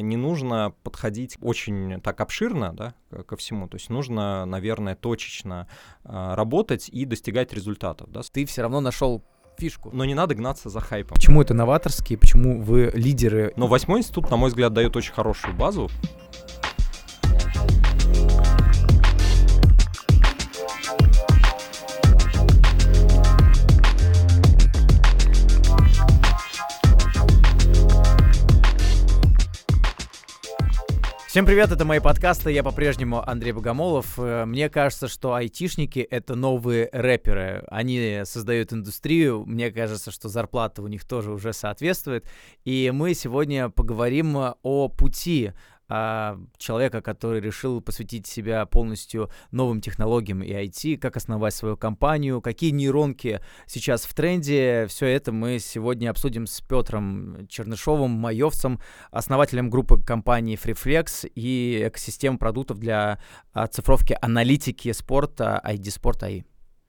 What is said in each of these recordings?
не нужно подходить очень так обширно да, ко всему. То есть нужно, наверное, точечно работать и достигать результатов. Да. Ты все равно нашел фишку. Но не надо гнаться за хайпом. Почему это новаторские, почему вы лидеры? Но восьмой институт, на мой взгляд, дает очень хорошую базу. Всем привет, это мои подкасты, я по-прежнему Андрей Богомолов. Э, мне кажется, что айтишники — это новые рэперы. Они создают индустрию, мне кажется, что зарплата у них тоже уже соответствует. И мы сегодня поговорим о пути а, человека, который решил посвятить себя полностью новым технологиям и IT, как основать свою компанию, какие нейронки сейчас в тренде. Все это мы сегодня обсудим с Петром Чернышовым, маевцем, основателем группы компании FreeFlex и экосистем продуктов для оцифровки аналитики спорта ID Sport AI.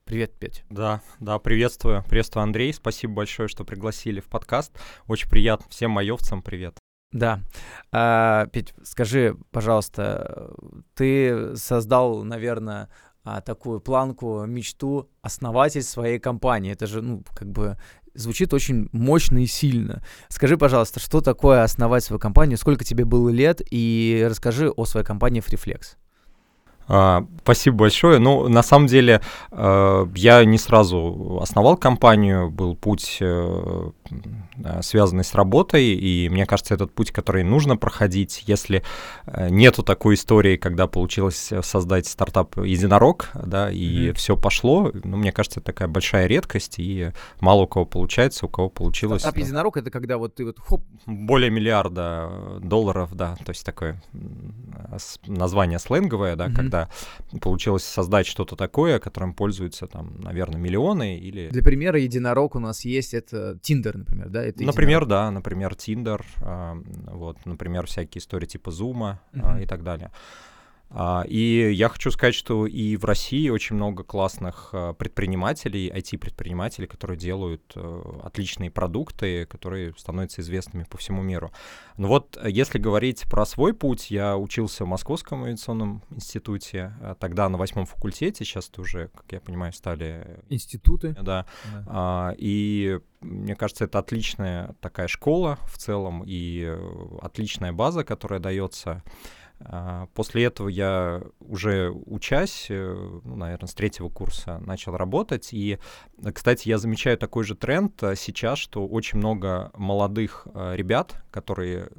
Привет, Петь. Да, да, приветствую. Приветствую, Андрей. Спасибо большое, что пригласили в подкаст. Очень приятно. Всем маевцам привет. Да. А, Петь, скажи, пожалуйста, ты создал, наверное, а, такую планку, мечту основатель своей компании. Это же, ну, как бы звучит очень мощно и сильно. Скажи, пожалуйста, что такое основать свою компанию, сколько тебе было лет, и расскажи о своей компании Freeflex. А, спасибо большое. Ну, на самом деле, э, я не сразу основал компанию, был путь, э, связанный с работой, и мне кажется, этот путь, который нужно проходить, если нету такой истории, когда получилось создать стартап единорог, да, и mm-hmm. все пошло, ну, мне кажется, это такая большая редкость, и мало у кого получается, у кого получилось. Стартап единорог — это когда вот ты вот хоп... Более миллиарда долларов, да, то есть такое название сленговое, да, mm-hmm. когда когда получилось создать что-то такое, которым пользуются там, наверное, миллионы или... Для примера, единорог у нас есть, это Tinder, например, да? Это например, да, например, Tinder, э, вот, например, всякие истории типа Zoom э, и так далее. А, и я хочу сказать, что и в России очень много классных а, предпринимателей, IT-предпринимателей, которые делают э, отличные продукты, которые становятся известными по всему миру. Но вот э, если говорить про свой путь, я учился в Московском авиационном институте, а, тогда на восьмом факультете, сейчас это уже, как я понимаю, стали... Институты. Да. да. И мне кажется, это отличная такая школа в целом и э, отличная база, которая дается а, после этого я уже учась, э, ну, наверное, с третьего курса начал работать. И, кстати, я замечаю такой же тренд э, сейчас, что очень много молодых э, ребят, которые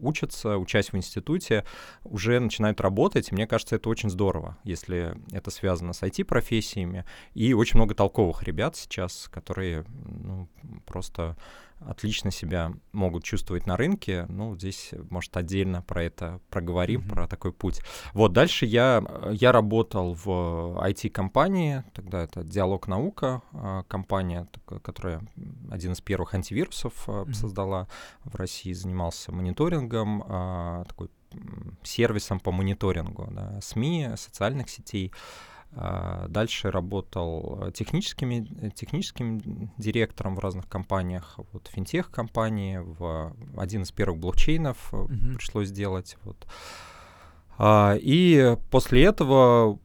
учатся, учась в институте, уже начинают работать. И мне кажется, это очень здорово, если это связано с IT-профессиями. И очень много толковых ребят сейчас, которые ну, просто отлично себя могут чувствовать на рынке. Ну, здесь, может, отдельно про это проговорим, mm-hmm. про такой путь. Вот, дальше я, я работал в IT-компании, тогда это «Диалог наука», а, компания, которая один из первых антивирусов mm-hmm. создала в России, занимался мониторингом, такой сервисом по мониторингу да, СМИ, социальных сетей. Дальше работал техническими, техническим директором в разных компаниях, вот финтех-компании, в один из первых блокчейнов mm-hmm. пришлось сделать. Вот. А, и после этого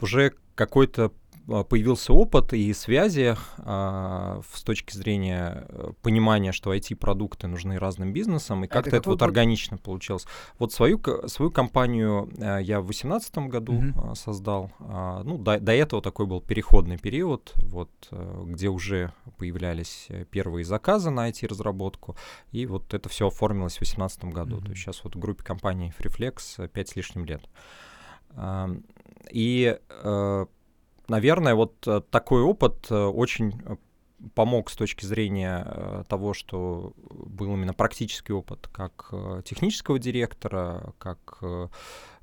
уже какой-то а, появился опыт и связи а, с точки зрения э, понимания, что IT-продукты нужны разным бизнесам, и как-то это, это вот органично получилось. Вот свою, свою компанию э, я в 2018 году угу. создал. А, ну, до, до этого такой был переходный период, вот, э, где уже появлялись первые заказы на IT-разработку, и вот это все оформилось в 2018 году. Угу. То есть сейчас вот в группе компаний FreeFlex 5 с лишним лет. И наверное, вот э, такой опыт э, очень э, помог с точки зрения того, что был именно практический опыт как технического директора, как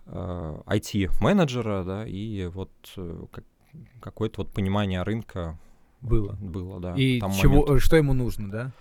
IT-менеджера, да, и вот какое-то вот понимание рынка Было. Было, да. И чего, что ему нужно, да?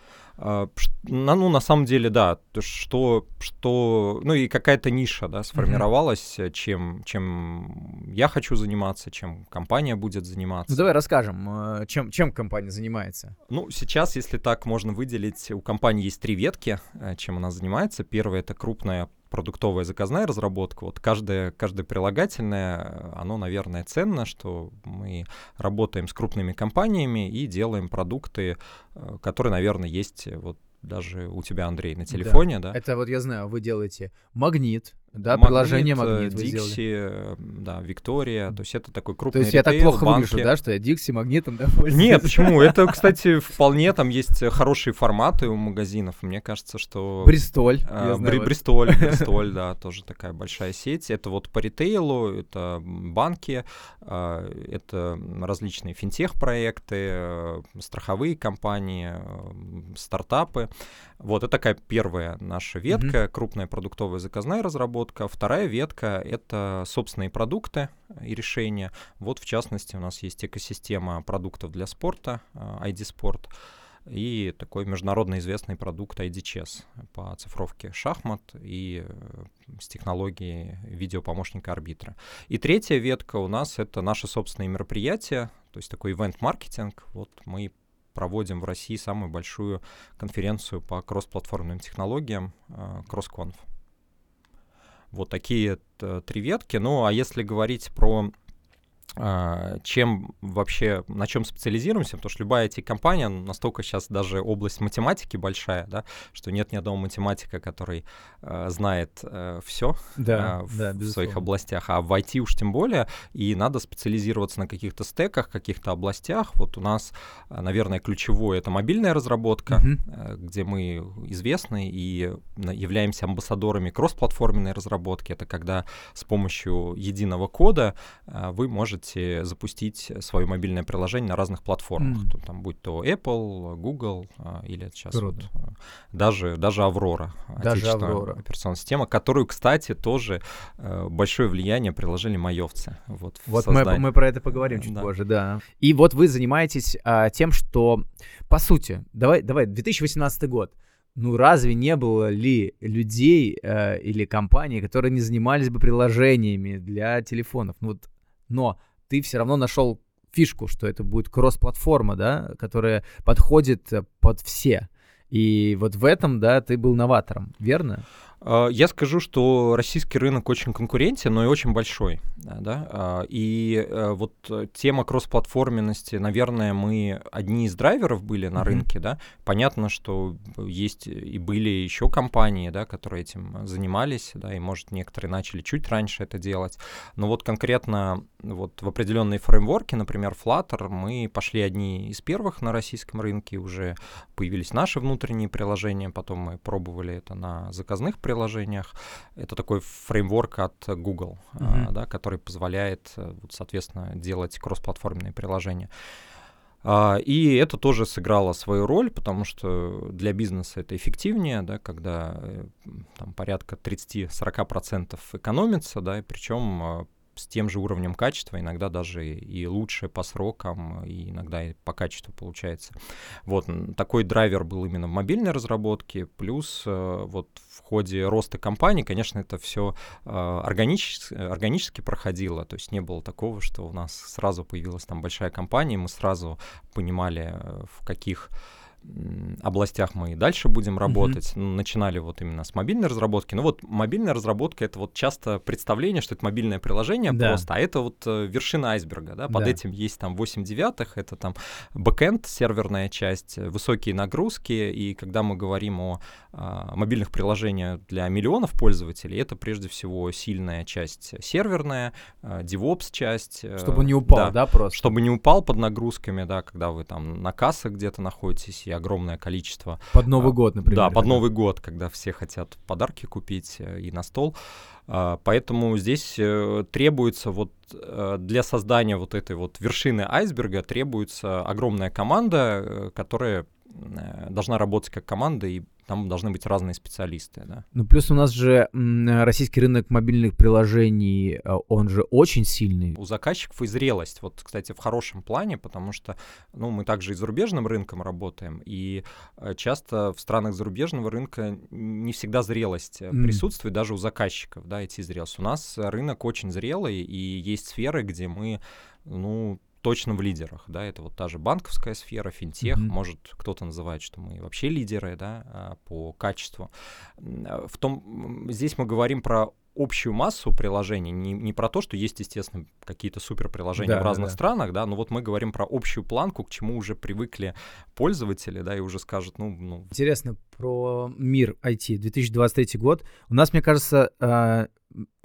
А, ну, на самом деле, да, что, что, ну и какая-то ниша, да, сформировалась, mm-hmm. чем, чем я хочу заниматься, чем компания будет заниматься. Ну, давай расскажем, э, чем, чем компания занимается. Ну, сейчас, если так можно выделить, у компании есть три ветки, э, чем она занимается. Первая — это крупная продуктовая заказная разработка, вот каждое, каждое прилагательное, оно, наверное, ценно, что мы работаем с крупными компаниями и делаем продукты, э, которые, наверное, есть вот даже у тебя, Андрей, на телефоне, да? да? Это вот я знаю, вы делаете магнит, да, магнит, приложение Магнит вы Dixie, да, Виктория, то есть это такой крупный То есть ритейл, я так плохо банки. выгляжу, да, что я Dixie, Магнитом, да, пользуюсь? Нет, почему? Это, кстати, вполне там есть хорошие форматы у магазинов, мне кажется, что... Бристоль, а, Бри- Бристоль, Бристоль, да, тоже такая большая сеть. Это вот по ритейлу, это банки, это различные финтех-проекты, страховые компании, стартапы. Вот, это такая первая наша ветка, крупная продуктовая заказная разработка. Вторая ветка — это собственные продукты и решения. Вот, в частности, у нас есть экосистема продуктов для спорта, ID Sport, и такой международно известный продукт ID Chess по цифровке шахмат и э, с технологией видеопомощника арбитра. И третья ветка у нас — это наши собственные мероприятия, то есть такой ивент-маркетинг. Вот мы проводим в России самую большую конференцию по кроссплатформенным технологиям э, CrossConf. Вот такие три ветки. Ну, а если говорить про чем вообще, на чем специализируемся, потому что любая IT-компания, настолько сейчас даже область математики большая, да, что нет ни одного математика, который э, знает э, все да, э, в, да, в своих областях, а в IT уж тем более, и надо специализироваться на каких-то стеках, каких-то областях. Вот у нас, наверное, ключевое — это мобильная разработка, mm-hmm. где мы известны и являемся амбассадорами кроссплатформенной разработки. Это когда с помощью единого кода вы можете можете запустить свое мобильное приложение на разных платформах, mm. там, будь то Apple, Google а, или сейчас вот, а, даже, даже Aurora, даже Aurora. операционная система, которую, кстати, тоже э, большое влияние приложили майовцы. Вот, вот мы, мы про это поговорим чуть да. позже, да. И вот вы занимаетесь а, тем, что, по сути, давай, давай, 2018 год, ну разве не было ли людей э, или компаний, которые не занимались бы приложениями для телефонов? Ну вот, но ты все равно нашел фишку, что это будет кросс-платформа, да, которая подходит э, под все. И вот в этом, да, ты был новатором, верно? А, я скажу, что российский рынок очень конкурентен, но и очень большой. Да? А, и э, вот тема кроссплатформенности, наверное, мы одни из драйверов были на mm-hmm. рынке. Да? Понятно, что есть и были еще компании, да, которые этим занимались, да, и, может, некоторые начали чуть раньше это делать. Но вот конкретно вот в определенные фреймворки, например, Flutter, мы пошли одни из первых на российском рынке, уже появились наши внутренние приложения, потом мы пробовали это на заказных приложениях. Это такой фреймворк от Google, uh-huh. да, который позволяет, э, вот, соответственно, делать кроссплатформенные приложения. А, и это тоже сыграло свою роль, потому что для бизнеса это эффективнее, да, когда э, там, порядка 30-40% экономится, да, и причем а, с тем же уровнем качества, иногда даже и лучше по срокам, и иногда и по качеству получается. Вот такой драйвер был именно в мобильной разработке, плюс э, вот в ходе роста компании, конечно, это все э, органически, органически проходило, то есть не было такого, что у нас сразу появилась там большая компания, мы сразу понимали, э, в каких областях мы и дальше будем работать. Mm-hmm. Начинали вот именно с мобильной разработки. Но вот мобильная разработка это вот часто представление, что это мобильное приложение да. просто, а это вот э, вершина айсберга. Да? Под да. этим есть там 8 девятых, это там бэкэнд, серверная часть, высокие нагрузки. И когда мы говорим о а, мобильных приложениях для миллионов пользователей, это прежде всего сильная часть серверная, DevOps часть. Э, чтобы не упал, да, да, просто? Чтобы не упал под нагрузками, да, когда вы там на кассах где-то находитесь и огромное количество. Под Новый а, год, например. Да, под Новый год, когда все хотят подарки купить э, и на стол. А, поэтому здесь э, требуется вот э, для создания вот этой вот вершины айсберга требуется огромная команда, которая должна работать как команда, и там должны быть разные специалисты, да. Ну, плюс у нас же российский рынок мобильных приложений, а, он же очень сильный. У заказчиков и зрелость, вот, кстати, в хорошем плане, потому что, ну, мы также и зарубежным рынком работаем, и э, часто в странах зарубежного рынка не всегда зрелость mm. присутствует даже у заказчиков, да, эти зрелость. У нас рынок очень зрелый, и есть сферы, где мы, ну, точно в лидерах, да, это вот та же банковская сфера, финтех, mm-hmm. может кто-то называет, что мы вообще лидеры, да, а, по качеству. В том, здесь мы говорим про общую массу приложений, не, не про то, что есть, естественно, какие-то супер приложения да, в разных да. странах, да, но вот мы говорим про общую планку, к чему уже привыкли пользователи, да, и уже скажут, ну... ну... Интересно про мир IT, 2023 год. У нас, мне кажется, а,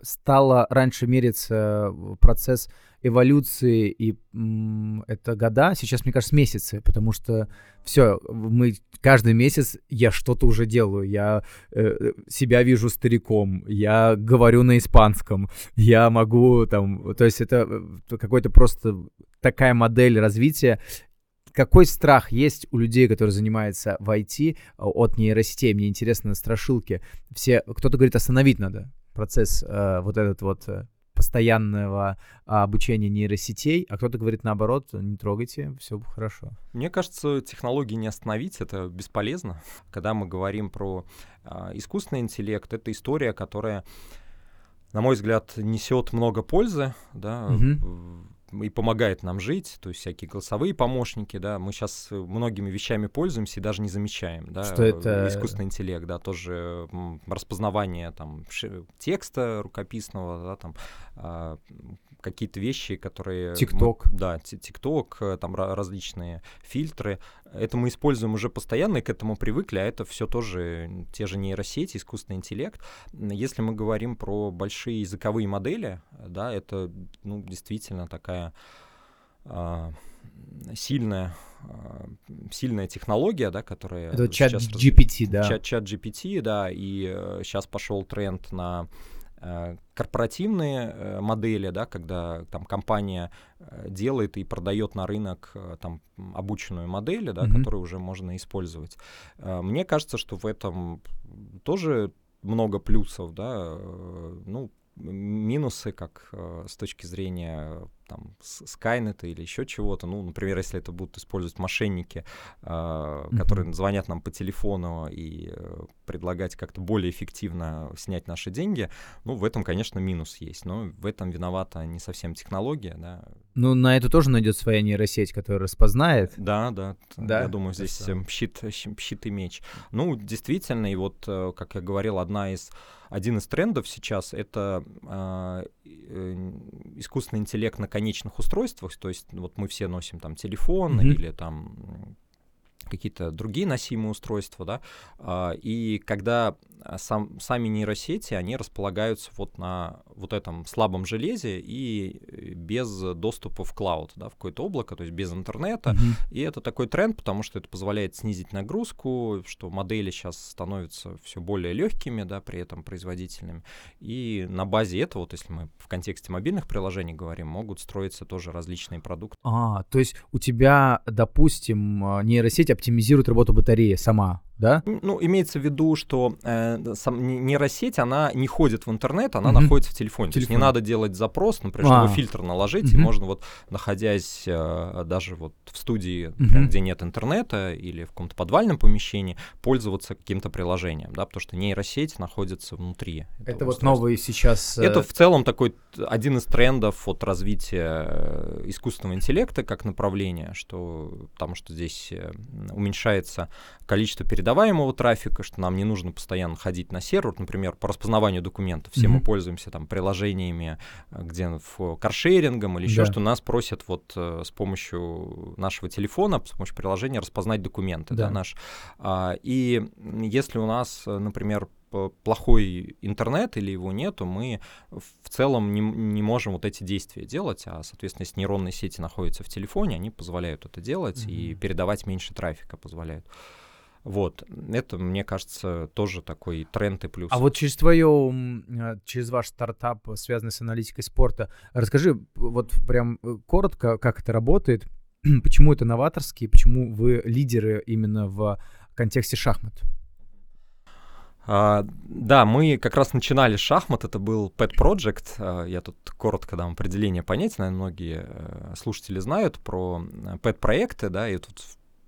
стало раньше мериться процесс эволюции, и м, это года, сейчас, мне кажется, месяцы, потому что все, мы каждый месяц я что-то уже делаю, я э, себя вижу стариком, я говорю на испанском, я могу там, то есть это э, какой-то просто такая модель развития, какой страх есть у людей, которые занимаются в IT от нейросетей? Мне интересно, страшилки. Все, кто-то говорит, остановить надо процесс э, вот этот вот э, постоянного а, обучения нейросетей, а кто-то говорит наоборот, не трогайте, все хорошо. Мне кажется, технологии не остановить, это бесполезно. Когда мы говорим про а, искусственный интеллект, это история, которая, на мой взгляд, несет много пользы, да, угу и помогает нам жить, то есть всякие голосовые помощники, да, мы сейчас многими вещами пользуемся и даже не замечаем, да, что это искусственный интеллект, да, тоже распознавание там текста рукописного, да, там а, какие-то вещи, которые... ТикТок. Да, ТикТок, э, там различные фильтры. Это мы используем уже постоянно и к этому привыкли, а это все тоже те же нейросети, искусственный интеллект. Если мы говорим про большие языковые модели, да, это ну, действительно такая а, сильная а, сильная технология, да, которая это чат GPT, да. Чат, чат GPT, да, и э, сейчас пошел тренд на Э, корпоративные э, модели, да, когда там компания э, делает и продает на рынок там обученную модель, да, mm-hmm. которую уже можно использовать. Мне кажется, что в этом тоже много плюсов, да, ну, минусы, как с точки зрения там, Skynet или еще чего-то. Ну, например, если это будут использовать мошенники, э, mm-hmm. которые звонят нам по телефону и э, предлагать как-то более эффективно снять наши деньги, ну, в этом, конечно, минус есть. Но в этом виновата не совсем технология, да. Ну, на это тоже найдет своя нейросеть, которая распознает. Да, да. да? Я думаю, здесь это... щит, щит и меч. Ну, действительно, и вот, э, как я говорил, одна из один из трендов сейчас это э, искусственный интеллект на конечных устройствах, то есть вот мы все носим там телефон mm-hmm. или там какие-то другие носимые устройства, да, а, и когда а, сам, сами нейросети, они располагаются вот на вот этом слабом железе и э, без доступа в клауд, да, в какое-то облако, то есть без интернета. Mm-hmm. И это такой тренд, потому что это позволяет снизить нагрузку, что модели сейчас становятся все более легкими, да, при этом производительными. И на базе этого, вот если мы в контексте мобильных приложений говорим, могут строиться тоже различные продукты. А, то есть у тебя, допустим, а, нейросеть оптимизирует работу батареи сама, да? Ну, имеется в виду, что э, сам, нейросеть, она не ходит в интернет, она mm-hmm. находится в телефоне. Телефон. То есть не надо делать запрос, например, а. чтобы фильтр наложить, mm-hmm. и можно вот, находясь э, даже вот в студии, например, mm-hmm. где нет интернета или в каком-то подвальном помещении, пользоваться каким-то приложением, да, потому что нейросеть находится внутри. Это вот новый сейчас... Э... Это в целом такой один из трендов от развития э, искусственного интеллекта как направления, что, потому что здесь э, уменьшается количество передачи передаваемого трафика, что нам не нужно постоянно ходить на сервер, например, по распознаванию документов. Все mm-hmm. мы пользуемся там приложениями, э, где в каршерингом или еще да. что нас просят вот э, с помощью нашего телефона, с помощью приложения распознать документы, да, да наш. А, и если у нас, э, например, плохой интернет или его нету, мы в целом не, не можем вот эти действия делать, а, соответственно, если нейронные сети находятся в телефоне, они позволяют это делать mm-hmm. и передавать меньше трафика позволяют. Вот, это, мне кажется, тоже такой тренд и плюс. А вот через твое, а, через ваш стартап, связанный с аналитикой спорта, расскажи вот прям э, коротко, как это работает, почему это новаторский, почему вы лидеры именно в контексте шахмат? А, да, мы как раз начинали шахмат, это был Pet Project. А, я тут коротко дам определение понятия, наверное, многие э, слушатели знают про Pet проекты, да, и тут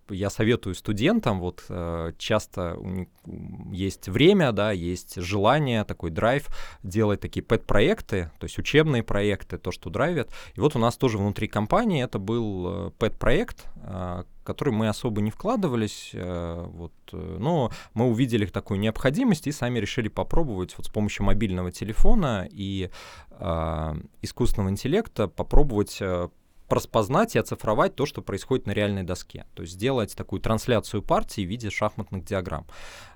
я советую студентам, вот э, часто есть время, да, есть желание, такой драйв делать такие пэт-проекты, то есть учебные проекты, то, что драйвит. И вот у нас тоже внутри компании это был э, пэт-проект, э, который мы особо не вкладывались, вот, но мы увидели такую необходимость и сами решили попробовать вот с помощью мобильного телефона и искусственного интеллекта попробовать распознать и оцифровать то, что происходит на реальной доске. То есть сделать такую трансляцию партии в виде шахматных диаграмм.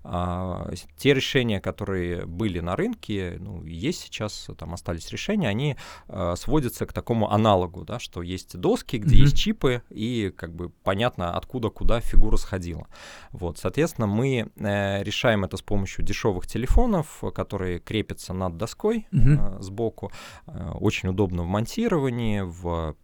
А, те решения, которые были на рынке, ну, есть сейчас, там остались решения, они а, сводятся к такому аналогу, да, что есть доски, где mm-hmm. есть чипы, и как бы понятно, откуда куда фигура сходила. Вот, соответственно, мы э, решаем это с помощью дешевых телефонов, которые крепятся над доской mm-hmm. э, сбоку. Э, очень удобно в монтировании, в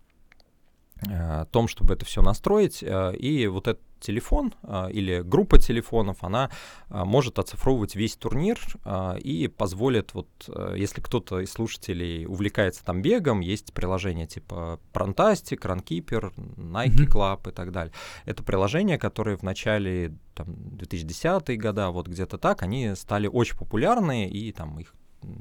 Э, том, чтобы это все настроить. Э, и вот этот телефон э, или группа телефонов, она может оцифровывать весь турнир и позволит, вот если кто-то из слушателей увлекается там бегом, есть приложения типа Prontastic, Runkeeper, Nike Club и так далее. Это приложения, которые в начале там, 2010-е года, вот где-то так, они стали очень популярны, и там их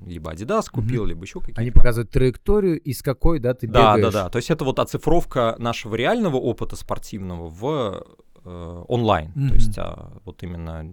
либо Adidas купил, mm-hmm. либо еще какие-то. Они показывают траекторию, из какой, да, ты да, бегаешь. Да, да, да. То есть это вот оцифровка нашего реального опыта спортивного в э, онлайн, mm-hmm. то есть а, вот именно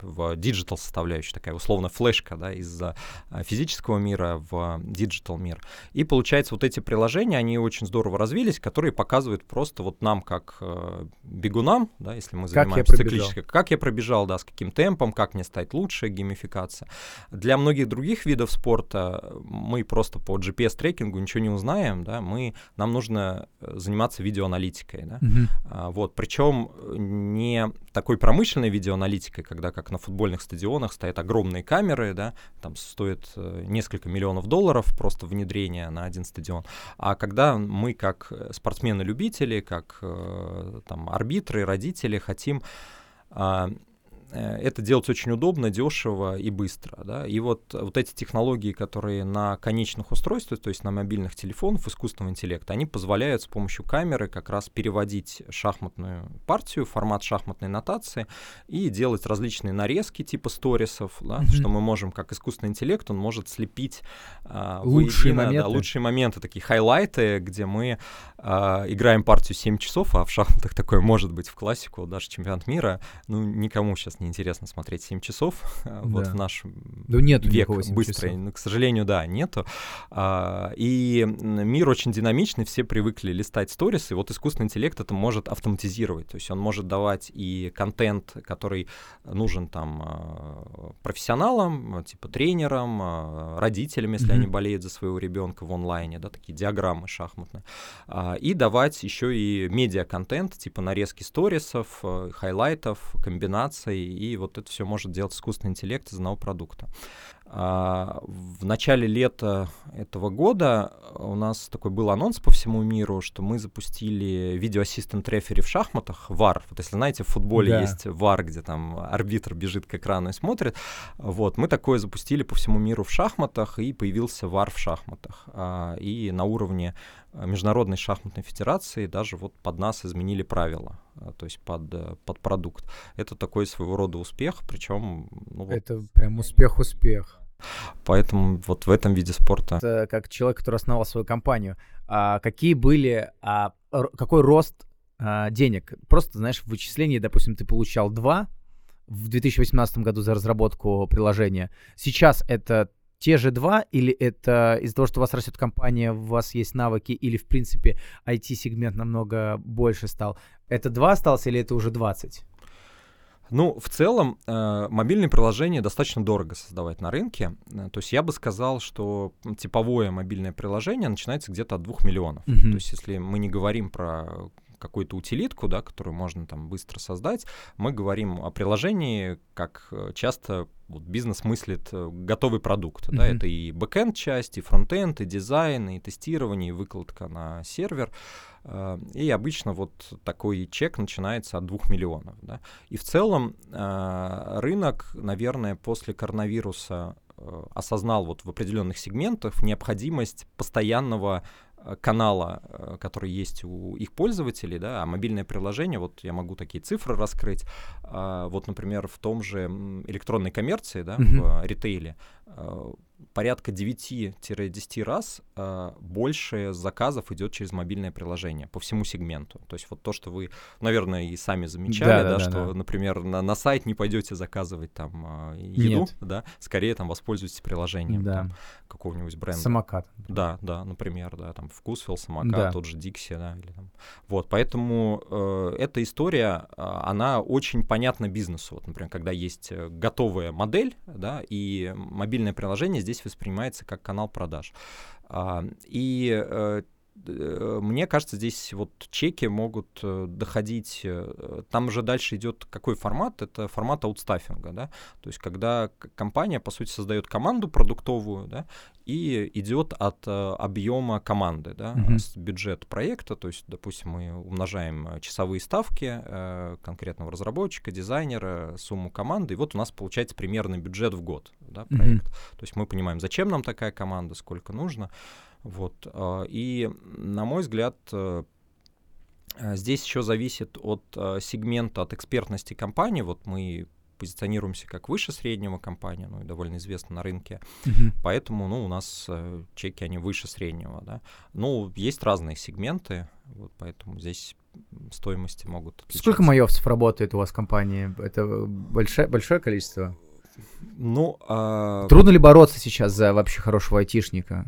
в digital составляющей, такая условно флешка, да, из а, физического мира в digital мир. И получается вот эти приложения, они очень здорово развились, которые показывают просто вот нам как э, бегунам, да, если мы занимаемся циклической, как я пробежал, да, с каким темпом, как мне стать лучше, геймификация. Для многих других видов спорта мы просто по GPS-трекингу ничего не узнаем, да, мы, нам нужно э, заниматься видеоаналитикой, да, mm-hmm. а, вот, причем не такой промышленной видеоаналитикой, когда как на футбольных стадионах стоят огромные камеры, да, там стоит э, несколько миллионов долларов просто внедрение на один стадион, а когда мы как спортсмены-любители, как э, там арбитры, родители хотим а, Э, это делать очень удобно, дешево и быстро. Да? И вот, вот эти технологии, которые на конечных устройствах, то есть на мобильных телефонах искусственного интеллекта, они позволяют с помощью камеры как раз переводить шахматную партию, формат шахматной нотации и делать различные нарезки типа сторисов, да? mm-hmm. что мы можем, как искусственный интеллект, он может слепить а, лучшие, воедино, моменты. Да, лучшие моменты, такие хайлайты, где мы а, играем партию 7 часов, а в шахматах такое может быть в классику, даже чемпионат мира, ну, никому сейчас неинтересно смотреть 7 часов, да. вот в наш да нет век быстрый. Ну, к сожалению, да, нету. А, и мир очень динамичный, все привыкли листать сторис, и вот искусственный интеллект это может автоматизировать. То есть он может давать и контент, который нужен там а, профессионалам, типа тренерам, а, родителям, если mm-hmm. они болеют за своего ребенка в онлайне, да, такие диаграммы шахматные. И давать еще и медиа-контент, типа нарезки сторисов, хайлайтов, комбинаций и вот это все может делать искусственный интеллект из одного продукта. А, в начале лета этого года у нас такой был анонс по всему миру, что мы запустили видеоассистент рефери в шахматах, VAR. Вот если знаете, в футболе да. есть VAR, где там арбитр бежит к экрану и смотрит. Вот, мы такое запустили по всему миру в шахматах, и появился VAR в шахматах. А, и на уровне Международной шахматной федерации даже вот под нас изменили правила, а, то есть под, э, под продукт. Это такой своего рода успех, причем... Ну, вот, это прям успех-успех. Поэтому вот в этом виде спорта. Это как человек, который основал свою компанию. А какие были, а, какой рост а, денег? Просто, знаешь, в вычислении, допустим, ты получал 2 в 2018 году за разработку приложения. Сейчас это те же два, или это из-за того, что у вас растет компания, у вас есть навыки, или, в принципе, IT-сегмент намного больше стал? Это два осталось, или это уже 20? Ну, в целом, э, мобильные приложения достаточно дорого создавать на рынке. Э, то есть я бы сказал, что типовое мобильное приложение начинается где-то от 2 миллионов. Mm-hmm. То есть если мы не говорим про какую-то утилитку, да, которую можно там быстро создать, мы говорим о приложении, как э, часто вот бизнес мыслит э, готовый продукт. Mm-hmm. Да, это и бэкенд часть, и фронтенд, и дизайн, и тестирование, и выкладка на сервер. Э, и обычно вот такой чек начинается от 2 миллионов. Да. И в целом рынок, наверное, после коронавируса осознал вот в определенных сегментах необходимость постоянного канала, э, который есть у их пользователей, да, а мобильное приложение, вот я могу такие цифры раскрыть, а, вот, например, в том же электронной коммерции, да, mm-hmm. в ритейле, э, порядка 9-10 раз э, больше заказов идет через мобильное приложение по всему сегменту. То есть вот то, что вы, наверное, и сами замечали, да, да, да что, да. например, на, на сайт не пойдете заказывать там э, еду, Нет. да, скорее там воспользуйтесь приложением да. какого-нибудь бренда. Самокат. Да, да, например, да, там вкусвилл, самокат, да. тот же Dixie, да, или там. Вот, поэтому э, эта история, а, она очень понятна бизнесу. Вот, например, когда есть э, готовая модель, да, и мобильное приложение здесь воспринимается как канал продаж. А, и э, мне кажется, здесь вот чеки могут э, доходить, там уже дальше идет какой формат, это формат аутстаффинга, да, то есть когда компания, по сути, создает команду продуктовую, да, и идет от э, объема команды, да, mm-hmm. бюджет проекта, то есть, допустим, мы умножаем э, часовые ставки э, конкретного разработчика, дизайнера, сумму команды, и вот у нас получается примерный бюджет в год, да, проект. Mm-hmm. То есть мы понимаем, зачем нам такая команда, сколько нужно, вот. Э, и, на мой взгляд, э, Здесь еще зависит от э, сегмента, от экспертности компании. Вот мы позиционируемся как выше среднего компания, ну и довольно известна на рынке, uh-huh. поэтому, ну, у нас э, чеки, они выше среднего, да. Ну, есть разные сегменты, вот поэтому здесь стоимости могут отличаться. Сколько маевцев работает у вас в компании? Это большое, большое количество? Ну, а... трудно ли бороться сейчас за вообще хорошего айтишника?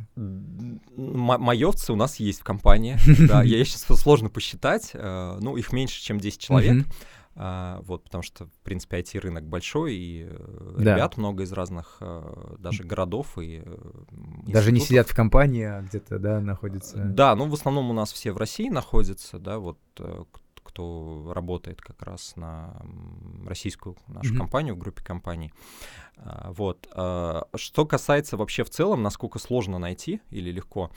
Маевцы у нас есть в компании. Да, я сейчас сложно посчитать. Э, ну, их меньше, чем 10 человек. А, вот, потому что, в принципе, IT-рынок большой, и э, да. ребят много из разных э, даже городов и Даже не сидят в компании, а где-то, да, находятся. Да, ну, в основном у нас все в России находятся, да, вот кто работает как раз на российскую нашу mm-hmm. компанию, в группе компаний. А, вот. А, что касается вообще в целом, насколько сложно найти или легко,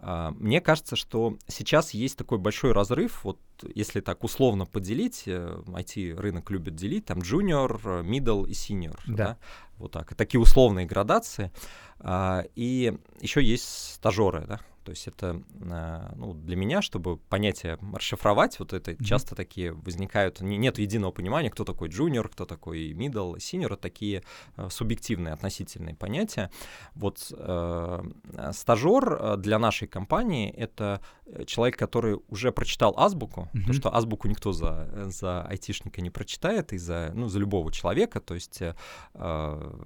а, мне кажется, что сейчас есть такой большой разрыв, вот если так условно поделить, IT-рынок э, любит делить, там junior, middle и senior, да. да, вот так, такие условные градации, и еще есть стажеры, да, то есть это а, ну, для меня, чтобы понятие расшифровать, вот это mm-hmm. часто такие возникают, не, нет единого понимания, кто такой junior, кто такой middle, senior, такие э, субъективные относительные понятия. Вот э, стажер э, для нашей компании — это человек, который уже прочитал азбуку, mm-hmm. потому что азбуку никто за, за айтишника не прочитает, и за, ну, за любого человека, то есть э,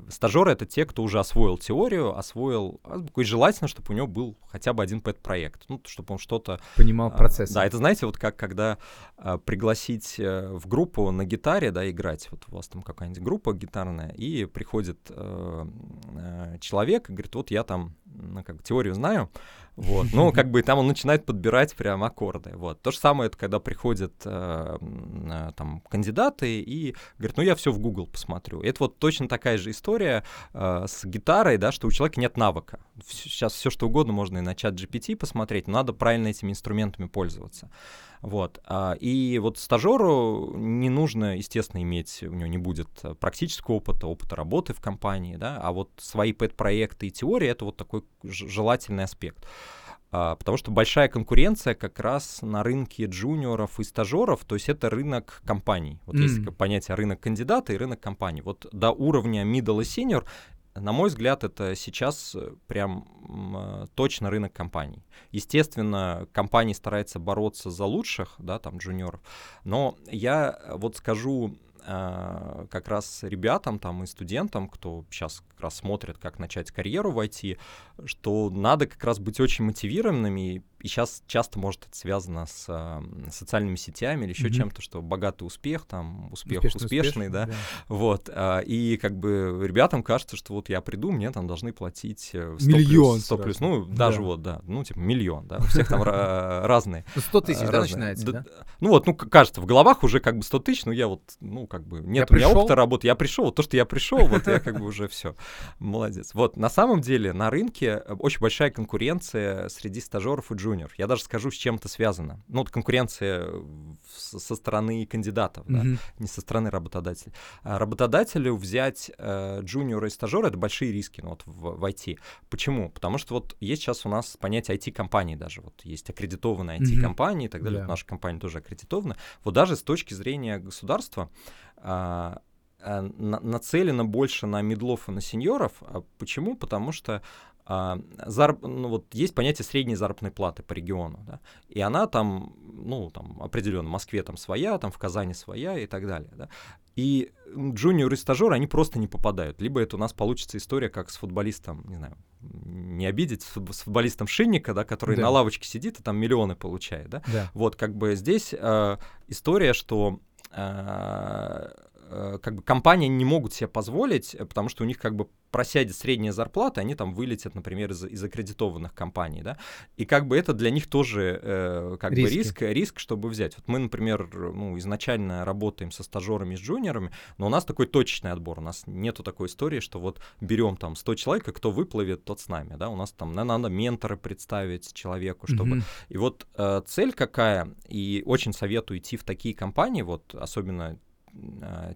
стажеры — это те, кто уже освоил теорию, освоил азбуку, и желательно, чтобы у него был хотя бы один пэт-проект, ну, чтобы он что-то... Понимал а, процесс. Да, это, знаете, вот как когда а, пригласить а, в группу на гитаре, да, играть, вот у вас там какая-нибудь группа гитарная, и приходит а, а, человек и говорит, вот я там, ну, как теорию знаю, вот. Ну, как бы там он начинает подбирать прям аккорды. Вот. То же самое, это когда приходят э, э, там кандидаты и говорят, ну я все в Google посмотрю. Это вот точно такая же история э, с гитарой, да, что у человека нет навыка. Сейчас все что угодно можно и на чат GPT посмотреть, но надо правильно этими инструментами пользоваться. Вот. А, и вот стажеру не нужно, естественно, иметь, у него не будет практического опыта, опыта работы в компании, да, а вот свои пэт-проекты и теории — это вот такой желательный аспект. А, потому что большая конкуренция как раз на рынке джуниоров и стажеров, то есть это рынок компаний. Вот mm. есть понятие рынок кандидата и рынок компаний. Вот до уровня middle и senior на мой взгляд, это сейчас э, прям э, точно рынок компаний. Естественно, компании стараются бороться за лучших, да, там, джуниоров, но я вот скажу э, как раз ребятам там и студентам, кто сейчас как раз смотрит, как начать карьеру в IT, что надо как раз быть очень мотивированными и, и сейчас часто может это связано с э, социальными сетями или еще mm-hmm. чем-то, что богатый успех, там, успех успешный, успешный да? да, вот, э, и как бы ребятам кажется, что вот я приду, мне там должны платить 100 миллион плюс, 100 плюс, ну, даже да. вот, да, ну, типа миллион, да, у всех там разные. 100 ну, тысяч, да, начинается, да? Ну вот, ну, кажется, в головах уже как бы 100 тысяч, ну, я вот, ну, как бы, нет у меня опыта работы, я пришел, вот то, что я пришел, вот я как бы уже все, молодец. Вот, на самом деле на рынке очень большая конкуренция среди стажеров и джуниоров. Я даже скажу, с чем это связано. Ну, вот конкуренция со стороны кандидатов, mm-hmm. да, не со стороны работодателей. А работодателю взять э, джуниора и стажера — это большие риски ну, вот в, в IT. Почему? Потому что вот есть сейчас у нас понятие IT-компании даже. Вот есть аккредитованные IT-компании mm-hmm. и так далее. Yeah. Вот наша компания тоже аккредитована. Вот даже с точки зрения государства э, нацелено больше на медлов и на сеньоров. А почему? Потому что а, зараб, ну, вот есть понятие средней заработной платы по региону, да, и она там, ну, там, определенно, в Москве там своя, там, в Казани своя и так далее, да. И джуниор и стажер, они просто не попадают. Либо это у нас получится история, как с футболистом, не знаю, не обидеть, с футболистом Шинника, да, который да. на лавочке сидит и там миллионы получает, да. да. Вот, как бы здесь э, история, что Э, как бы компании не могут себе позволить, э, потому что у них как бы просядет средняя зарплата, они там вылетят, например, из, из аккредитованных компаний, да, и как бы это для них тоже э, как Риски. бы риск, риск, чтобы взять. Вот мы, например, ну, изначально работаем со стажерами, с джуниорами, но у нас такой точечный отбор, у нас нету такой истории, что вот берем там 100 человек, и кто выплывет, тот с нами, да, у нас там надо ментора представить человеку, чтобы... Mm-hmm. И вот э, цель какая, и очень советую идти в такие компании, вот особенно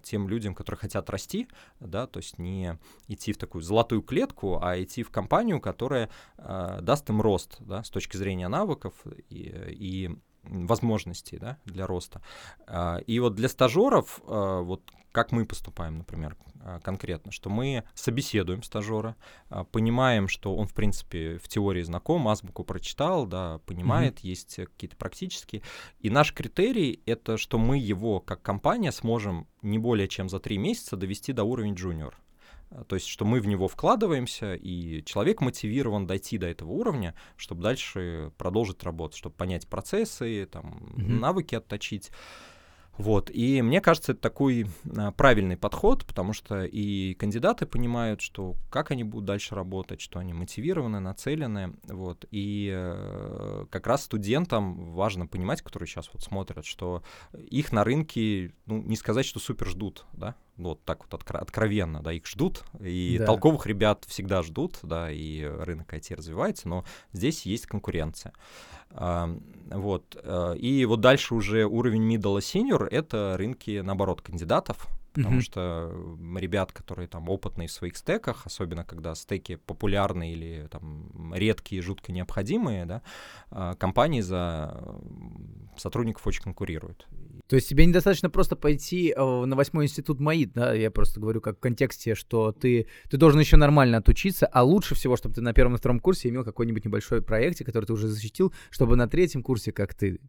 тем людям, которые хотят расти, да, то есть не идти в такую золотую клетку, а идти в компанию, которая э, даст им рост, да, с точки зрения навыков и, и возможностей, да, для роста. Э, и вот для стажеров, э, вот как мы поступаем, например, а, конкретно, что мы собеседуем стажера, а, понимаем, что он, в принципе, в теории знаком, азбуку прочитал, да, понимает, mm-hmm. есть какие-то практические. И наш критерий — это что мы его, как компания, сможем не более чем за три месяца довести до уровня джуниор. А, то есть, что мы в него вкладываемся, и человек мотивирован дойти до этого уровня, чтобы дальше продолжить работу, чтобы понять процессы, там, mm-hmm. навыки отточить. Вот, и мне кажется, это такой а, правильный подход, потому что и кандидаты понимают, что как они будут дальше работать, что они мотивированы, нацелены, вот, и э, как раз студентам важно понимать, которые сейчас вот смотрят, что их на рынке, ну, не сказать, что супер ждут, да, вот так вот откро- откровенно, да, их ждут, и да. толковых ребят всегда ждут, да, и рынок IT развивается, но здесь есть конкуренция. Вот. Э, и вот дальше уже уровень middle senior — это рынки, наоборот, кандидатов, потому mm-hmm. что ребят, которые там опытные в своих стеках, особенно когда стеки популярные или там редкие, жутко необходимые, да, а, компании за сотрудников очень конкурируют. То есть тебе недостаточно просто пойти э, на восьмой институт МАИД, да, я просто говорю как в контексте, что ты, ты должен еще нормально отучиться, а лучше всего, чтобы ты на первом и втором курсе имел какой-нибудь небольшой проект, который ты уже защитил, чтобы на третьем курсе, как ты,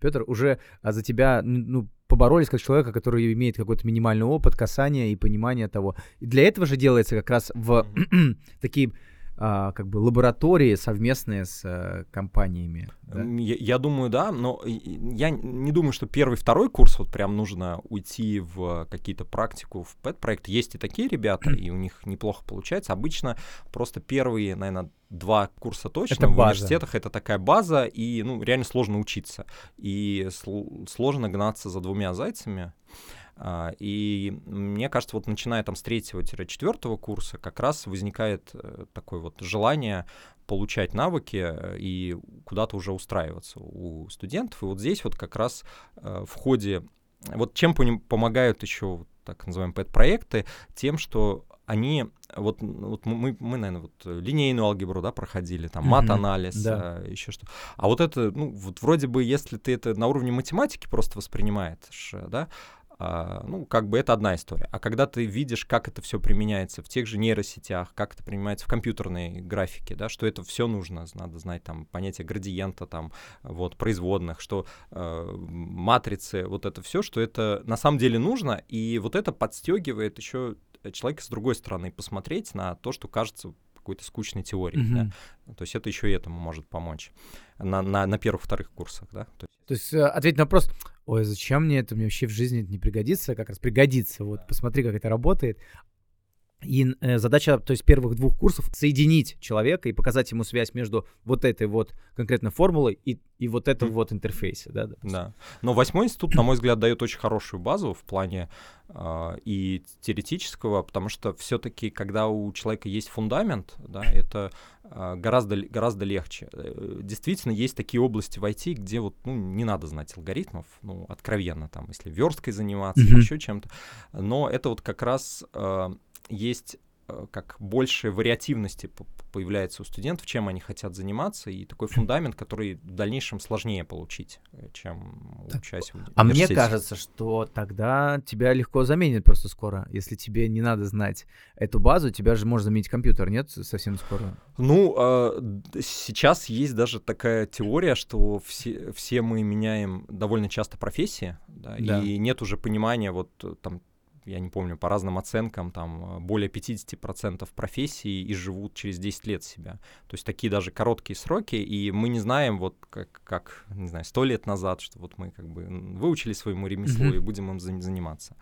Петр, уже а, за тебя ну, поборолись как человека, который имеет какой-то минимальный опыт касания и понимания того. И для этого же делается как раз в такие а, как бы лаборатории совместные с а, компаниями. Да? Я, я думаю, да, но я не думаю, что первый, второй курс вот прям нужно уйти в какие-то практику в пэт-проект. Есть и такие ребята, и у них неплохо получается. Обычно просто первые, наверное, два курса точно это в база. университетах это такая база, и ну реально сложно учиться, и сл- сложно гнаться за двумя зайцами. А, и мне кажется, вот начиная там с третьего-четвертого курса как раз возникает э, такое вот желание получать навыки э, и куда-то уже устраиваться у студентов. И вот здесь вот как раз э, в ходе... Вот чем помогают еще так называемые пэт-проекты? Тем, что они вот, вот мы, мы, наверное, вот линейную алгебру, да, проходили, там, мат-анализ, да. а, еще что. А вот это, ну, вот вроде бы, если ты это на уровне математики просто воспринимаешь, да, а, ну, как бы это одна история. А когда ты видишь, как это все применяется в тех же нейросетях, как это применяется в компьютерной графике, да, что это все нужно, надо знать там понятие градиента, там, вот, производных, что э, матрицы, вот это все, что это на самом деле нужно, и вот это подстегивает еще человека с другой стороны посмотреть на то, что кажется какой-то скучной теории. Mm-hmm. Да? То есть это еще и этому может помочь на, на, на первых-вторых курсах. Да? То есть, То есть э, ответить на вопрос, ой, зачем мне это, мне вообще в жизни это не пригодится, как раз пригодится, вот посмотри, как это работает. И э, задача, то есть первых двух курсов, соединить человека и показать ему связь между вот этой вот конкретно формулой и, и вот этом вот интерфейсе, да? Допустим. Да. Но восьмой институт, на мой взгляд, дает очень хорошую базу в плане э, и теоретического, потому что все-таки, когда у человека есть фундамент, да, это э, гораздо гораздо легче. Э, действительно, есть такие области в IT, где вот ну не надо знать алгоритмов, ну откровенно там, если версткой заниматься mm-hmm. или еще чем-то, но это вот как раз э, есть э, как больше вариативности появляется у студентов, чем они хотят заниматься, и такой фундамент, который в дальнейшем сложнее получить, э, чем учась в А мне кажется, что тогда тебя легко заменят просто скоро. Если тебе не надо знать эту базу, тебя же может заменить компьютер, нет, совсем скоро? Ну, э, сейчас есть даже такая теория, что все, все мы меняем довольно часто профессии, да, да. и нет уже понимания вот там я не помню, по разным оценкам, там более 50% профессий и живут через 10 лет себя. То есть такие даже короткие сроки, и мы не знаем, вот как, как не знаю, 100 лет назад, что вот мы как бы выучили своему ремеслу mm-hmm. и будем им заниматься.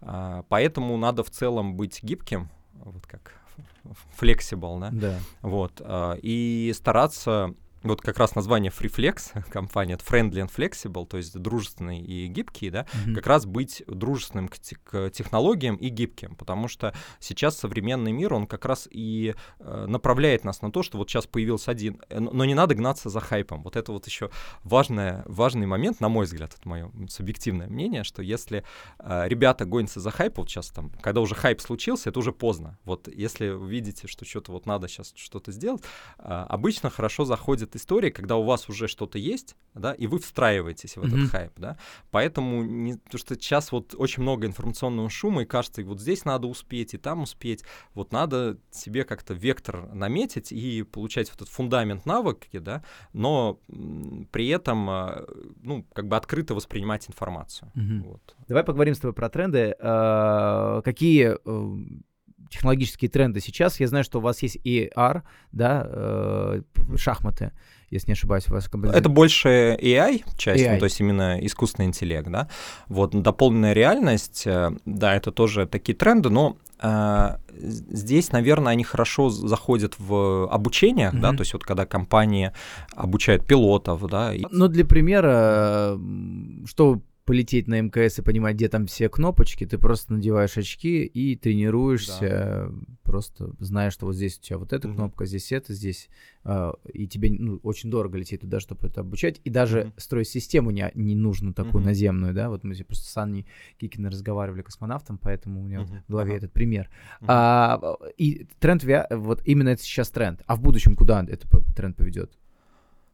А, поэтому надо в целом быть гибким, вот как flexible, да? Да. Вот, а, и стараться вот как раз название FreeFlex компания, это Friendly and Flexible, то есть дружественный и гибкий, да, mm-hmm. как раз быть дружественным к, к технологиям и гибким, потому что сейчас современный мир, он как раз и э, направляет нас на то, что вот сейчас появился один, э, но не надо гнаться за хайпом. Вот это вот еще важное, важный момент, на мой взгляд, это мое субъективное мнение, что если э, ребята гонятся за хайпом, вот сейчас там, когда уже хайп случился, это уже поздно. Вот если вы видите, что что-то вот надо сейчас что-то сделать, э, обычно хорошо заходит происходит история, когда у вас уже что-то есть, да, и вы встраиваетесь в этот mm-hmm. хайп, да. Поэтому не, то, что сейчас вот очень много информационного шума, и кажется, вот здесь надо успеть, и там успеть. Вот надо себе как-то вектор наметить и получать вот этот фундамент навыки, да, но при этом, а, ну, как бы открыто воспринимать информацию. Mm-hmm. Вот. Давай поговорим с тобой про тренды. А, какие э, технологические тренды сейчас. Я знаю, что у вас есть AR, да, э, шахматы, если не ошибаюсь. У вас Это больше AI часть, AI. Ну, то есть именно искусственный интеллект, да. Вот дополненная реальность, э, да, это тоже такие тренды, но э, здесь, наверное, они хорошо заходят в обучениях, mm-hmm. да, то есть вот когда компании обучают пилотов, да. И... Ну, для примера, что полететь на МКС и понимать, где там все кнопочки, ты просто надеваешь очки и тренируешься, да. просто зная, что вот здесь у тебя вот эта mm-hmm. кнопка, здесь это, здесь, э, и тебе ну, очень дорого лететь туда, чтобы это обучать, и даже mm-hmm. строить систему не, не нужно такую mm-hmm. наземную, да, вот мы просто с Анной Кикиной разговаривали космонавтом, поэтому у меня mm-hmm. в голове uh-huh. этот пример. Mm-hmm. А, и тренд, вот именно это сейчас тренд, а в будущем куда этот тренд поведет?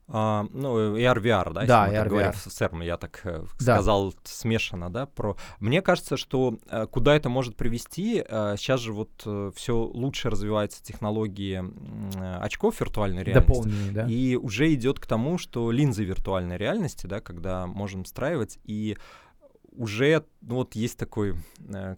А, ну, AR, VR, да, да если мы говорим в ЦЕРМ, я так э, да. сказал смешано, да, про... Мне кажется, что э, куда это может привести, э, сейчас же вот э, все лучше развиваются технологии э, очков виртуальной реальности. да. И уже идет к тому, что линзы виртуальной реальности, да, когда можем встраивать, и уже ну, вот есть такой э,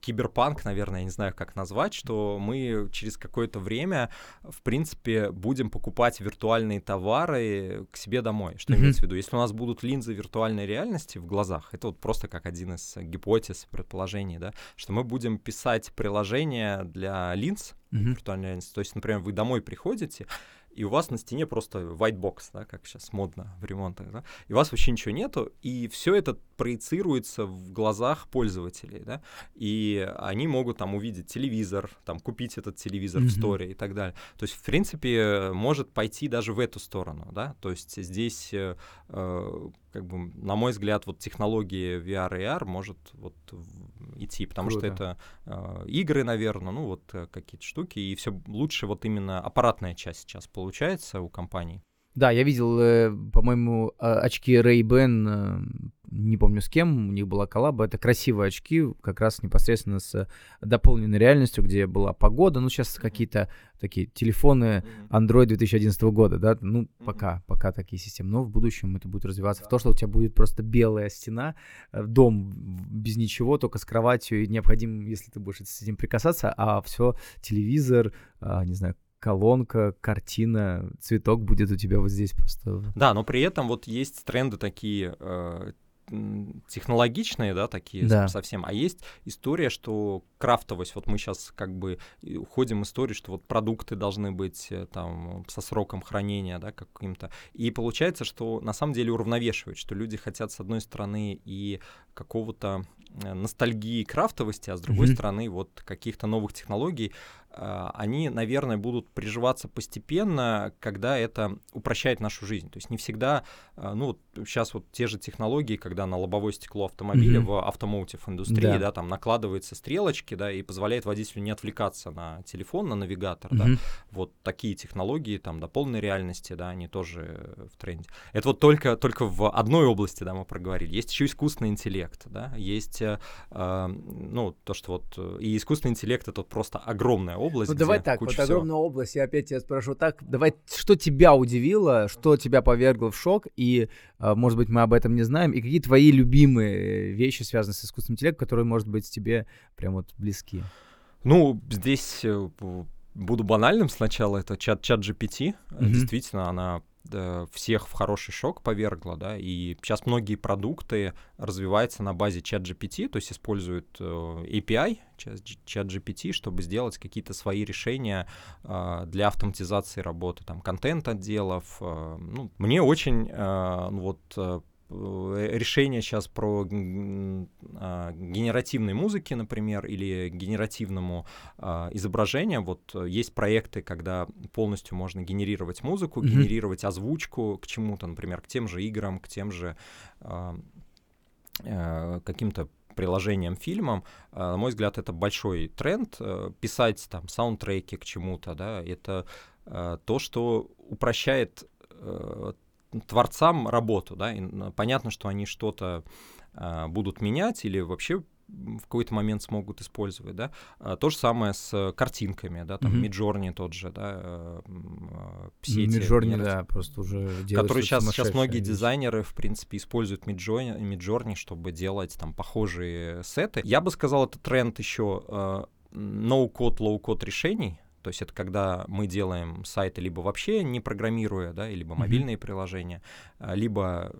киберпанк, наверное, я не знаю, как назвать, что мы через какое-то время, в принципе, будем покупать виртуальные товары к себе домой. Что mm-hmm. имеется в виду? Если у нас будут линзы виртуальной реальности в глазах, это вот просто как один из гипотез, предположений, да, что мы будем писать приложения для линз mm-hmm. виртуальной реальности. То есть, например, вы домой приходите, и у вас на стене просто white box, да, как сейчас модно в ремонтах, да, и у вас вообще ничего нету, и все это проецируется в глазах пользователей, да, и они могут там увидеть телевизор, там купить этот телевизор mm-hmm. в сторе и так далее. То есть, в принципе, может пойти даже в эту сторону, да, то есть здесь э, э как бы, на мой взгляд, вот технологии VR и AR может вот идти, потому Круто. что это э, игры, наверное, ну вот э, какие-то штуки, и все лучше вот именно аппаратная часть сейчас получается у компаний. Да, я видел, э, по-моему, очки Ray-Ban не помню с кем, у них была коллаба, это красивые очки, как раз непосредственно с дополненной реальностью, где была погода, ну, сейчас какие-то такие телефоны Android 2011 года, да, ну, пока, пока такие системы, но в будущем это будет развиваться в то, что у тебя будет просто белая стена, э, дом без ничего, только с кроватью, и необходим, если ты будешь с этим прикасаться, а все, телевизор, а, не знаю, колонка, картина, цветок будет у тебя вот здесь просто. Да, но при этом вот есть тренды такие э, технологичные, да, такие Да. совсем, а есть история, что крафтовость, вот мы сейчас как бы и уходим в историю, что вот продукты должны быть э, там со сроком хранения, да, каким-то, и получается, что на самом деле уравновешивает, что люди хотят с одной стороны и какого-то э, ностальгии крафтовости, а с другой Мгм. стороны вот каких-то новых технологий, они, наверное, будут приживаться постепенно, когда это упрощает нашу жизнь. То есть не всегда, а, ну, сейчас вот те же технологии, когда на лобовое стекло автомобиля Мгм. в автомотив индустрии, Да. да. там накладываются стрелочки, да, и позволяет водителю не отвлекаться на телефон, на навигатор, да. Мгм. Вот такие технологии, там, дополненной реальности, да, они тоже в тренде. Это вот только, только в одной области, да, мы проговорили. Есть еще искусственный интеллект, да, есть, э, э, ну, то, что вот, э, и искусственный интеллект — это вот просто огромная область, Ну давай так, вот всего. огромная область, я опять тебя спрошу так, давай, что тебя удивило, что тебя повергло в шок, и, э, может быть, мы об этом не знаем, и какие твои любимые вещи, связанные с искусственным интеллектом, которые, может быть, тебе прям вот близки? Ну, здесь э, буду банальным сначала. Это чат, чат GPT. Э, Мгм. Действительно, она всех в хороший шок повергла, да, и сейчас многие продукты развиваются на базе чат GPT, то есть используют э, API чат GPT, чтобы сделать какие-то свои решения э, для автоматизации работы, там, контент-отделов. э, ну, мне очень э, вот э, решение сейчас про а, генеративной музыки, например, или генеративному а, изображению. Вот э, есть проекты, когда полностью можно генерировать музыку, Мгм. генерировать озвучку к чему-то, например, к тем же играм, к тем же а, э, каким-то приложением, фильмам, А, на мой взгляд, это большой тренд. Писать там саундтреки к чему-то, да, это то, что упрощает творцам работу, да, и понятно, что они что-то а, будут менять или вообще в какой-то момент смогут использовать, да. А, То же самое с картинками, да, там Мгм. Midjourney тот же, да, э, а, Миджорни, генерати- да, просто уже которые сейчас, сейчас многие сумасшедшее. дизайнеры, в принципе, используют Midjourney, чтобы делать там похожие сеты. Я бы сказал, это тренд еще э, no-code, low-code решений. То есть это когда мы делаем сайты либо вообще не программируя, да, либо мобильные приложения, а, либо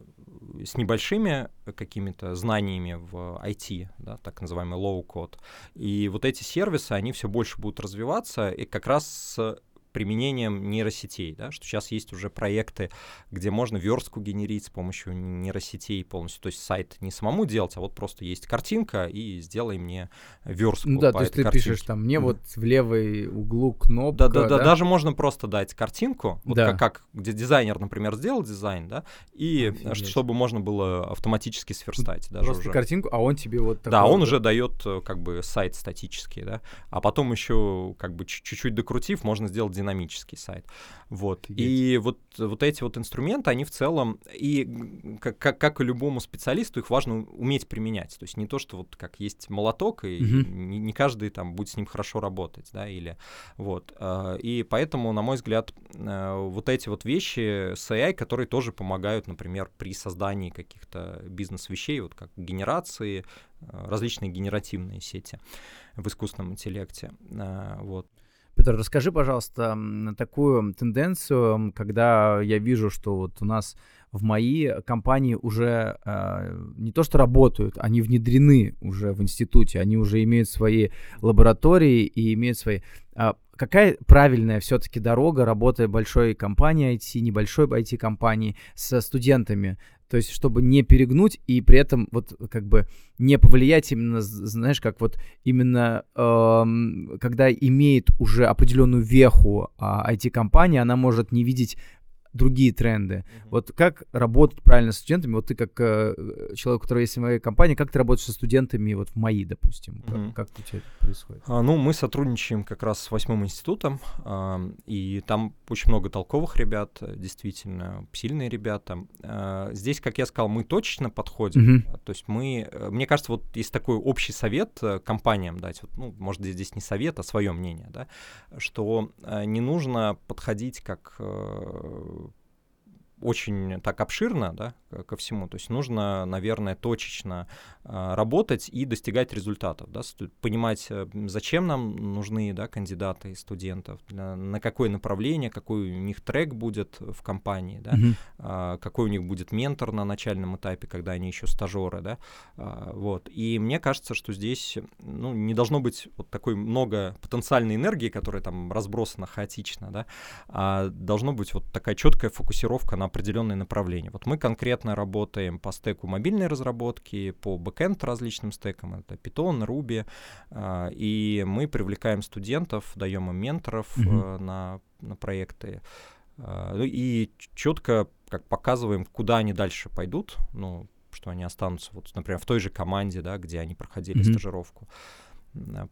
с небольшими какими-то знаниями в IT, да, так называемый low-code. И вот эти сервисы, они все больше будут развиваться, и как раз с применением нейросетей, да, что сейчас есть уже проекты, где можно верстку генерить с помощью нейросетей полностью, то есть сайт не самому делать, а вот просто есть картинка и сделай мне верстку Ну да, по то есть ты картинке. пишешь там, мне вот в левой углу кнопка, Да, да, да, даже можно просто дать картинку, вот Да. как, как где дизайнер, например, сделал дизайн, да, и Офигеть. чтобы можно было автоматически сверстать даже Просто уже. картинку, а он тебе вот Да, он вот- уже дает э, как бы сайт статический, да, а потом еще как бы чуть- чуть-чуть докрутив, можно сделать динамический сайт. Вот. Офигеть. И вот, вот эти вот инструменты, они в целом, и как, как, как и любому специалисту, их важно уметь применять. То есть не то, что вот как есть молоток, и Мгм. не, не каждый там будет с ним хорошо работать, да, или вот. А, И поэтому, на мой взгляд, э, вот эти вот вещи с AI, которые тоже помогают, например, при создании каких-то бизнес-вещей, вот как генерации, э, различные генеративные сети в искусственном интеллекте. Вот. Петр, расскажи, пожалуйста, такую тенденцию, когда я вижу, что вот у нас в мои компании уже э, не то что работают, они внедрены уже в институте, они уже имеют свои лаборатории и имеют свои... А какая правильная все-таки дорога работы большой компании IT, небольшой IT-компании с студентами? То есть, чтобы не перегнуть и при этом вот как бы не повлиять именно, знаешь, как вот именно эм, когда имеет уже определенную веху а, IT-компания, она может не видеть другие тренды. Mm-hmm. Вот как работать правильно с студентами? Вот ты как э, человек, у которого есть своя компания, как ты работаешь со студентами вот в МАИ, допустим? Mm-hmm. Как, как у тебя это происходит? А, ну, мы сотрудничаем как раз с восьмым институтом, э, и там очень много толковых ребят, действительно, сильные ребята. Э, здесь, как я сказал, мы точечно подходим. Mm-hmm. То есть мы, э, мне кажется, вот есть такой общий совет э, компаниям дать, вот, ну, может, здесь не совет, а свое мнение, да, что э, не нужно подходить как э, очень так обширно да, ко всему. То есть нужно, наверное, точечно э, работать и достигать результатов. Да, понимать, э, зачем нам нужны да, кандидаты и студентов, для, на какое направление, какой у них трек будет в компании, да, mm-hmm. э, какой у них будет ментор на начальном этапе, когда они еще стажеры. Да, э, вот. И мне кажется, что здесь ну, не должно быть вот такой много потенциальной энергии, которая там разбросана хаотично, да, а должно быть вот такая четкая фокусировка на определенные направления. Вот мы конкретно работаем по стеку мобильной разработки, по бэкэнд различным стекам, это Python, Ruby, а, и мы привлекаем студентов, даем им менторов mm-hmm. на, на проекты, а, ну и четко как показываем, куда они дальше пойдут, ну, что они останутся, вот, например, в той же команде, да, где они проходили mm-hmm. стажировку.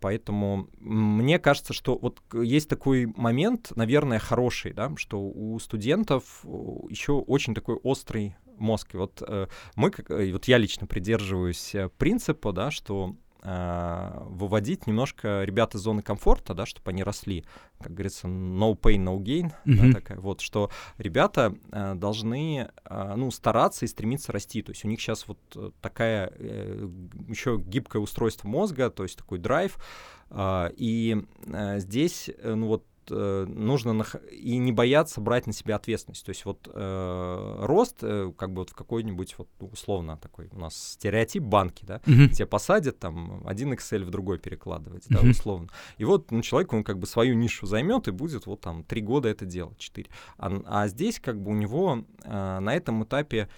Поэтому мне кажется, что вот есть такой момент, наверное, хороший, да, что у студентов еще очень такой острый мозг. И вот э, мы, вот я лично придерживаюсь э, принципа, да, что э, выводить немножко ребят из зоны комфорта, да, чтобы они росли, как говорится, no pain, no gain, mm-hmm. да, такая вот, что ребята э, должны, э, ну, стараться и стремиться расти, то есть у них сейчас вот э, такая э, еще гибкое устройство мозга, то есть такой драйв, э, и э, здесь, э, ну вот э, нужно нах- и не бояться брать на себя ответственность. То есть вот э, рост, э, как бы вот в какой-нибудь вот условно такой у нас стереотип банки, да, mm-hmm. тебя посадят там один Excel в другой перекладывать, mm-hmm. да, условно. И вот ну, человек он как бы свою нишу займет и будет вот там три года это делать, четыре. А, а здесь как бы у него э, на этом этапе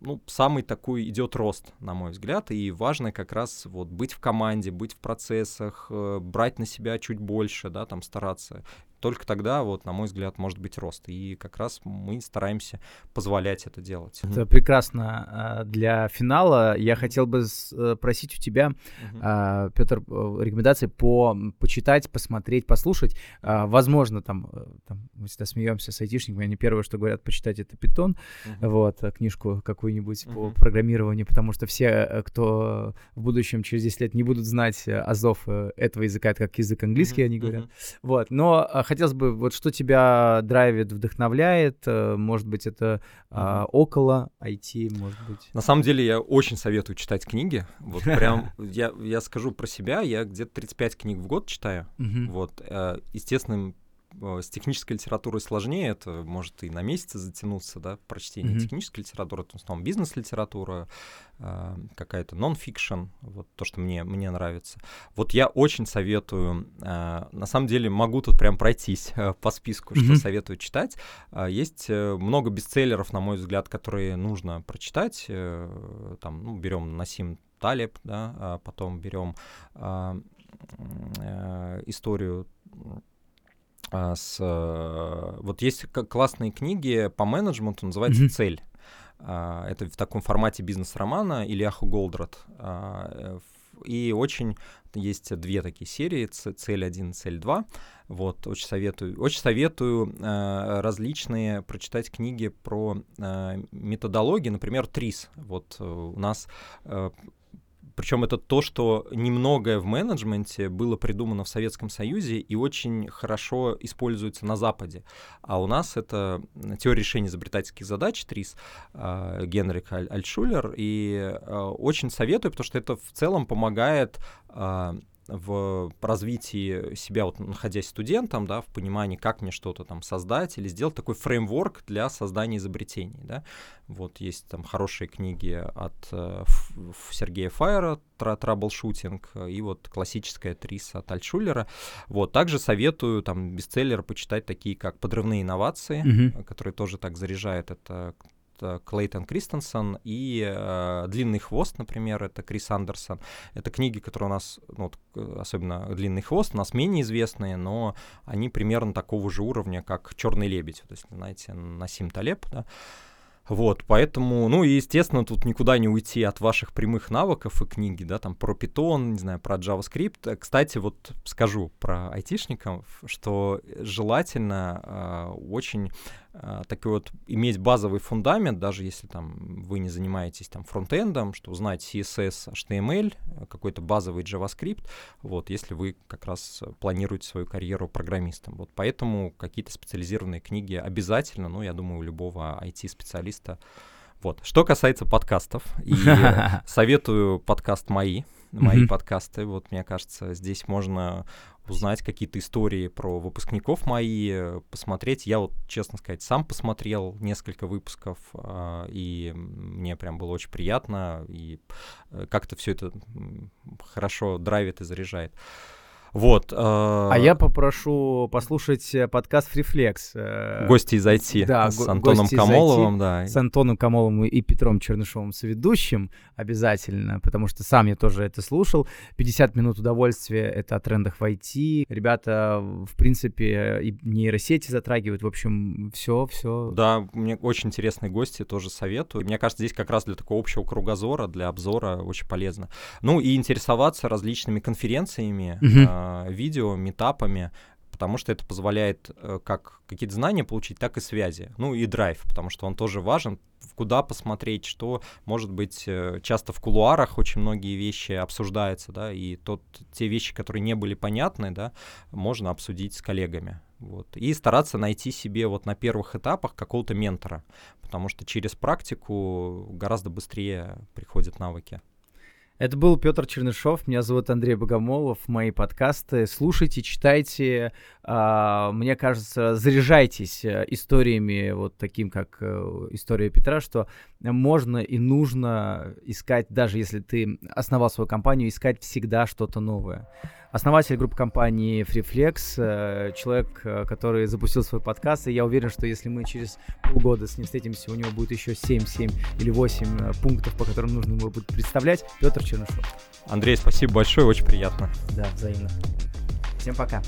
ну, самый такой идет рост, на мой взгляд, и важно как раз вот быть в команде, быть в процессах, э, брать на себя чуть больше, да, там стараться только тогда, вот, на мой взгляд, может быть рост. И как раз мы стараемся позволять это делать. Это прекрасно. А, для финала я хотел бы спросить э, у тебя, uh-huh. Петр, э, рекомендации по почитать, посмотреть, послушать. А, возможно, там, э, там мы всегда смеемся с айтишниками, они первое, что говорят, почитать это питон, uh-huh. вот, книжку какую-нибудь uh-huh. по программированию, потому что все, кто в будущем через 10 лет не будут знать азов этого языка, это как язык английский, uh-huh. они говорят. Uh-huh. Вот, но хотелось бы, вот что тебя драйвит, вдохновляет, э, может быть, это а, около IT, может быть. На самом деле я очень советую читать книги. Вот прям я, я скажу про себя, я где-то 35 книг в год читаю. Вот, э, естественным Э, с технической литературой сложнее, это может и на месяцы затянуться, да, прочтение mm-hmm. технической литературы, это в основном бизнес-литература, э, какая-то нон-фикшн, вот то, что мне, мне нравится. Вот я очень советую, э, на самом деле могу тут прям пройтись э, по списку, mm-hmm. что советую читать. Э, есть э, много бестселлеров, на мой взгляд, которые нужно прочитать. Э, там, ну, берем Насим Талеб, да, а потом берем э, э, историю с... Э, вот есть классные книги по менеджменту, называется mm-hmm. «Цель». А, это в таком формате бизнес-романа Ильяху Голдрат. А, и очень есть две такие серии, цель 1, цель 2. Вот, очень советую. Очень советую э, различные прочитать книги про э, методологии, например, ТРИС. Вот э, у нас э, причем это то, что немногое в менеджменте было придумано в Советском Союзе и очень хорошо используется на Западе. А у нас это теория решения изобретательских задач, ТРИС, э, Генрих Альтшулер. И э, очень советую, потому что это в целом помогает э, в развитии себя, вот находясь студентом, да, в понимании, как мне что-то там создать или сделать такой фреймворк для создания изобретений, да. Вот есть там хорошие книги от э, Сергея Файера «Траблшутинг» и вот классическая «ТРИЗ» от Альтшулера. Вот, также советую там бестселлеры почитать такие, как «Подрывные инновации», mm-hmm. которые тоже так заряжают. Это Клейтон Кристенсен, и э, «Длинный хвост», например, это Крис Андерсон. Это книги, которые у нас, ну, вот, особенно «Длинный хвост», у нас менее известные, но они примерно такого же уровня, как «Черный лебедь», то есть, знаете, Нассим Талеб, да, вот, поэтому, ну и, естественно, тут никуда не уйти от ваших прямых навыков и книги, да, там про Python, не знаю, про JavaScript. Кстати, вот скажу про айтишников, что желательно э, очень такой вот иметь базовый фундамент, даже если там вы не занимаетесь там фронтендом, что узнать CSS, HTML, какой-то базовый JavaScript, вот, если вы как раз планируете свою карьеру программистом. Вот поэтому какие-то специализированные книги обязательно, ну, я думаю, у любого IT-специалиста. Вот. Что касается подкастов, и советую подкаст «Мои», мои подкасты. Вот, мне кажется, здесь можно узнать какие-то истории про выпускников мои, посмотреть. Я вот, честно сказать, сам посмотрел несколько выпусков, э, и мне прям было очень приятно, и э, как-то все это хорошо драйвит и заряжает. Вот. Э, а я попрошу послушать э, подкаст Фрифлекс. Э, гости из IT да, с Антоном Камоловым, IT, да. С Антоном Камоловым и Петром Чернышовым, соведущим обязательно, потому что сам я тоже это слушал. 50 минут удовольствия — это о трендах в IT. Ребята, в принципе, и нейросети затрагивают, в общем, все, все. Да, мне очень интересные гости, тоже советую. Мне кажется, здесь как раз для такого общего кругозора, для обзора очень полезно. Ну и интересоваться различными конференциями, Э, видео, метапами, потому что это позволяет э, как какие-то знания получить, так и связи. Ну и драйв, потому что он тоже важен, куда посмотреть, что, может быть, э, часто в кулуарах очень многие вещи обсуждаются, да, и тот, те вещи, которые не были понятны, да, можно обсудить с коллегами. Вот. И стараться найти себе вот на первых этапах какого-то ментора, потому что через практику гораздо быстрее приходят навыки. Это был Петр Чернышов, меня зовут Андрей Богомолов, мои подкасты. Слушайте, читайте, э, мне кажется, заряжайтесь э, историями вот таким, как э, история Петра, что можно и нужно искать, даже если ты основал свою компанию, искать всегда что-то новое основатель группы компании FreeFlex, э, человек, э, который запустил свой подкаст, и я уверен, что если мы через полгода с ним встретимся, у него будет еще 7, 7 или 8 э, пунктов, по которым нужно его будет представлять. Петр Чернышов. Андрей, спасибо большое, очень приятно. Да, взаимно. Всем пока.